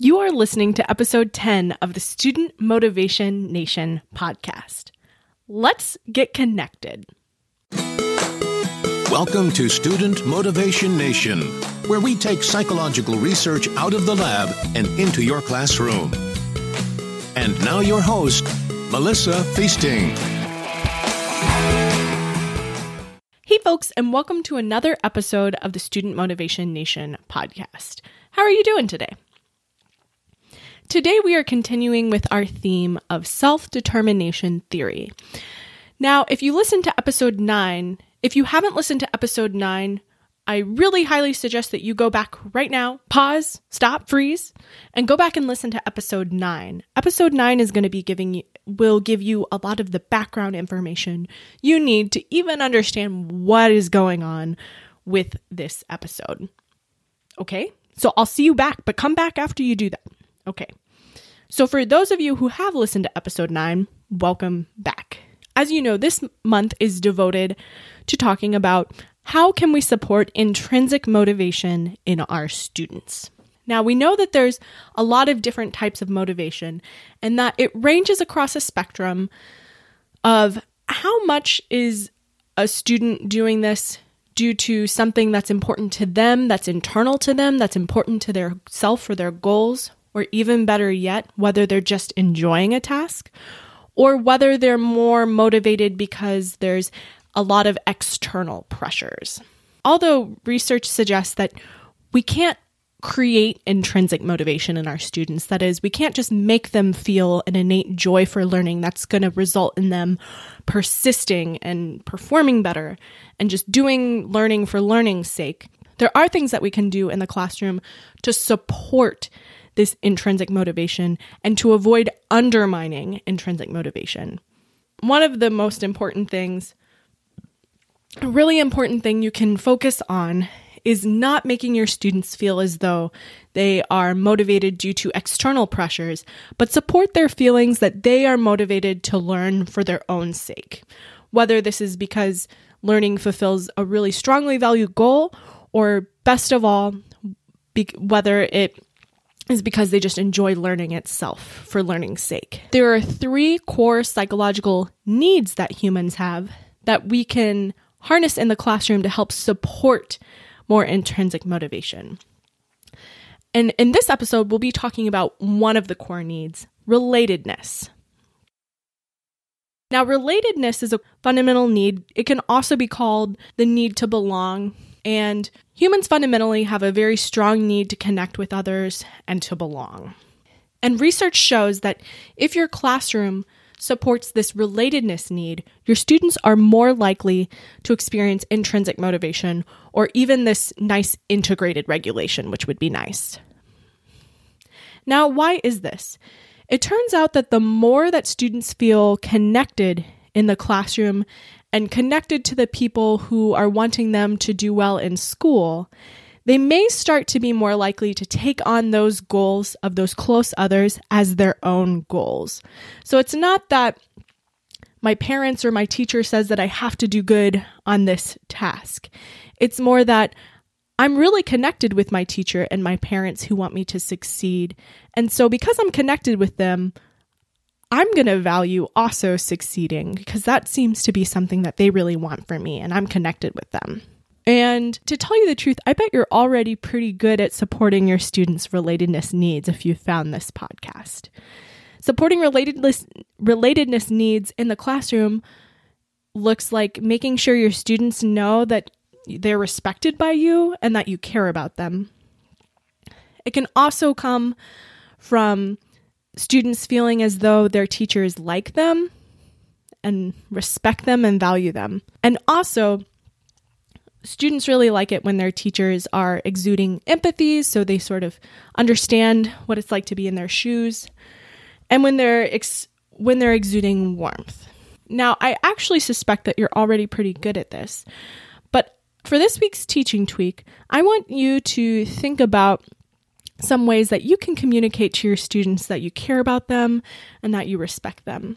You are listening to episode 10 of the Student Motivation Nation podcast. Let's get connected. Welcome to Student Motivation Nation, where we take psychological research out of the lab and into your classroom. And now, your host, Melissa Feasting. Hey, folks, and welcome to another episode of the Student Motivation Nation podcast. How are you doing today? Today, we are continuing with our theme of self determination theory. Now, if you listen to episode 9, if you haven't listened to episode 9, I really highly suggest that you go back right now, pause, stop, freeze, and go back and listen to episode 9. Episode 9 is going to be giving you will give you a lot of the background information you need to even understand what is going on with this episode. Okay? So I'll see you back, but come back after you do that. Okay. So for those of you who have listened to episode 9, welcome back. As you know, this month is devoted to talking about how can we support intrinsic motivation in our students. Now, we know that there's a lot of different types of motivation and that it ranges across a spectrum of how much is a student doing this due to something that's important to them, that's internal to them, that's important to their self or their goals, or even better yet, whether they're just enjoying a task, or whether they're more motivated because there's a lot of external pressures. Although research suggests that we can't create intrinsic motivation in our students. That is, we can't just make them feel an innate joy for learning that's going to result in them persisting and performing better and just doing learning for learning's sake. There are things that we can do in the classroom to support this intrinsic motivation and to avoid undermining intrinsic motivation. One of the most important things, a really important thing you can focus on is not making your students feel as though they are motivated due to external pressures, but support their feelings that they are motivated to learn for their own sake. Whether this is because learning fulfills a really strongly valued goal, or best of all, be- whether it is because they just enjoy learning itself for learning's sake. There are three core psychological needs that humans have that we can harness in the classroom to help support more intrinsic motivation. And in this episode, we'll be talking about one of the core needs relatedness. Now, relatedness is a fundamental need. It can also be called the need to belong. And humans fundamentally have a very strong need to connect with others and to belong. And research shows that if your classroom supports this relatedness need, your students are more likely to experience intrinsic motivation or even this nice integrated regulation, which would be nice. Now, why is this? It turns out that the more that students feel connected in the classroom and connected to the people who are wanting them to do well in school, they may start to be more likely to take on those goals of those close others as their own goals. So it's not that my parents or my teacher says that I have to do good on this task. It's more that I'm really connected with my teacher and my parents who want me to succeed. And so because I'm connected with them, I'm going to value also succeeding because that seems to be something that they really want for me and I'm connected with them. And to tell you the truth, I bet you're already pretty good at supporting your students' relatedness needs if you found this podcast. Supporting relatedness, relatedness needs in the classroom looks like making sure your students know that they're respected by you and that you care about them. It can also come from students feeling as though their teachers like them and respect them and value them. And also, students really like it when their teachers are exuding empathy, so they sort of understand what it's like to be in their shoes, and when they're ex- when they're exuding warmth. Now, I actually suspect that you're already pretty good at this, but for this week's teaching tweak, I want you to think about some ways that you can communicate to your students that you care about them and that you respect them.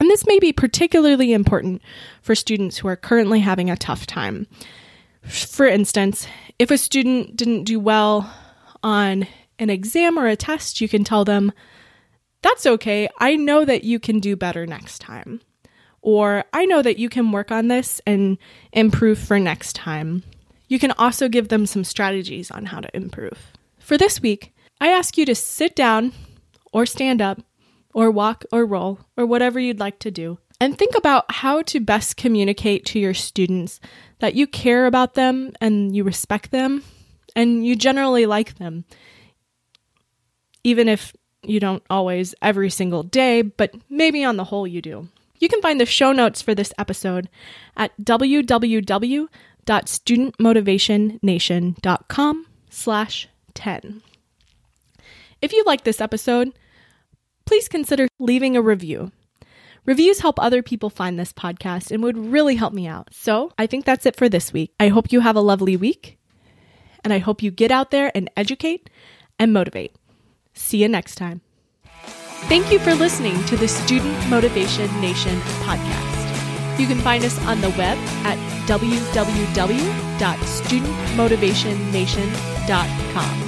And this may be particularly important for students who are currently having a tough time. For instance, if a student didn't do well on an exam or a test, you can tell them, That's okay. I know that you can do better next time. Or I know that you can work on this and improve for next time. You can also give them some strategies on how to improve. For this week, I ask you to sit down or stand up or walk or roll or whatever you'd like to do and think about how to best communicate to your students that you care about them and you respect them and you generally like them. Even if you don't always every single day, but maybe on the whole you do. You can find the show notes for this episode at www.studentmotivationnation.com slash 10. If you like this episode, please consider leaving a review. Reviews help other people find this podcast and would really help me out. So I think that's it for this week. I hope you have a lovely week, and I hope you get out there and educate and motivate. See you next time. Thank you for listening to the Student Motivation Nation podcast. You can find us on the web at www.studentmotivationnation.com.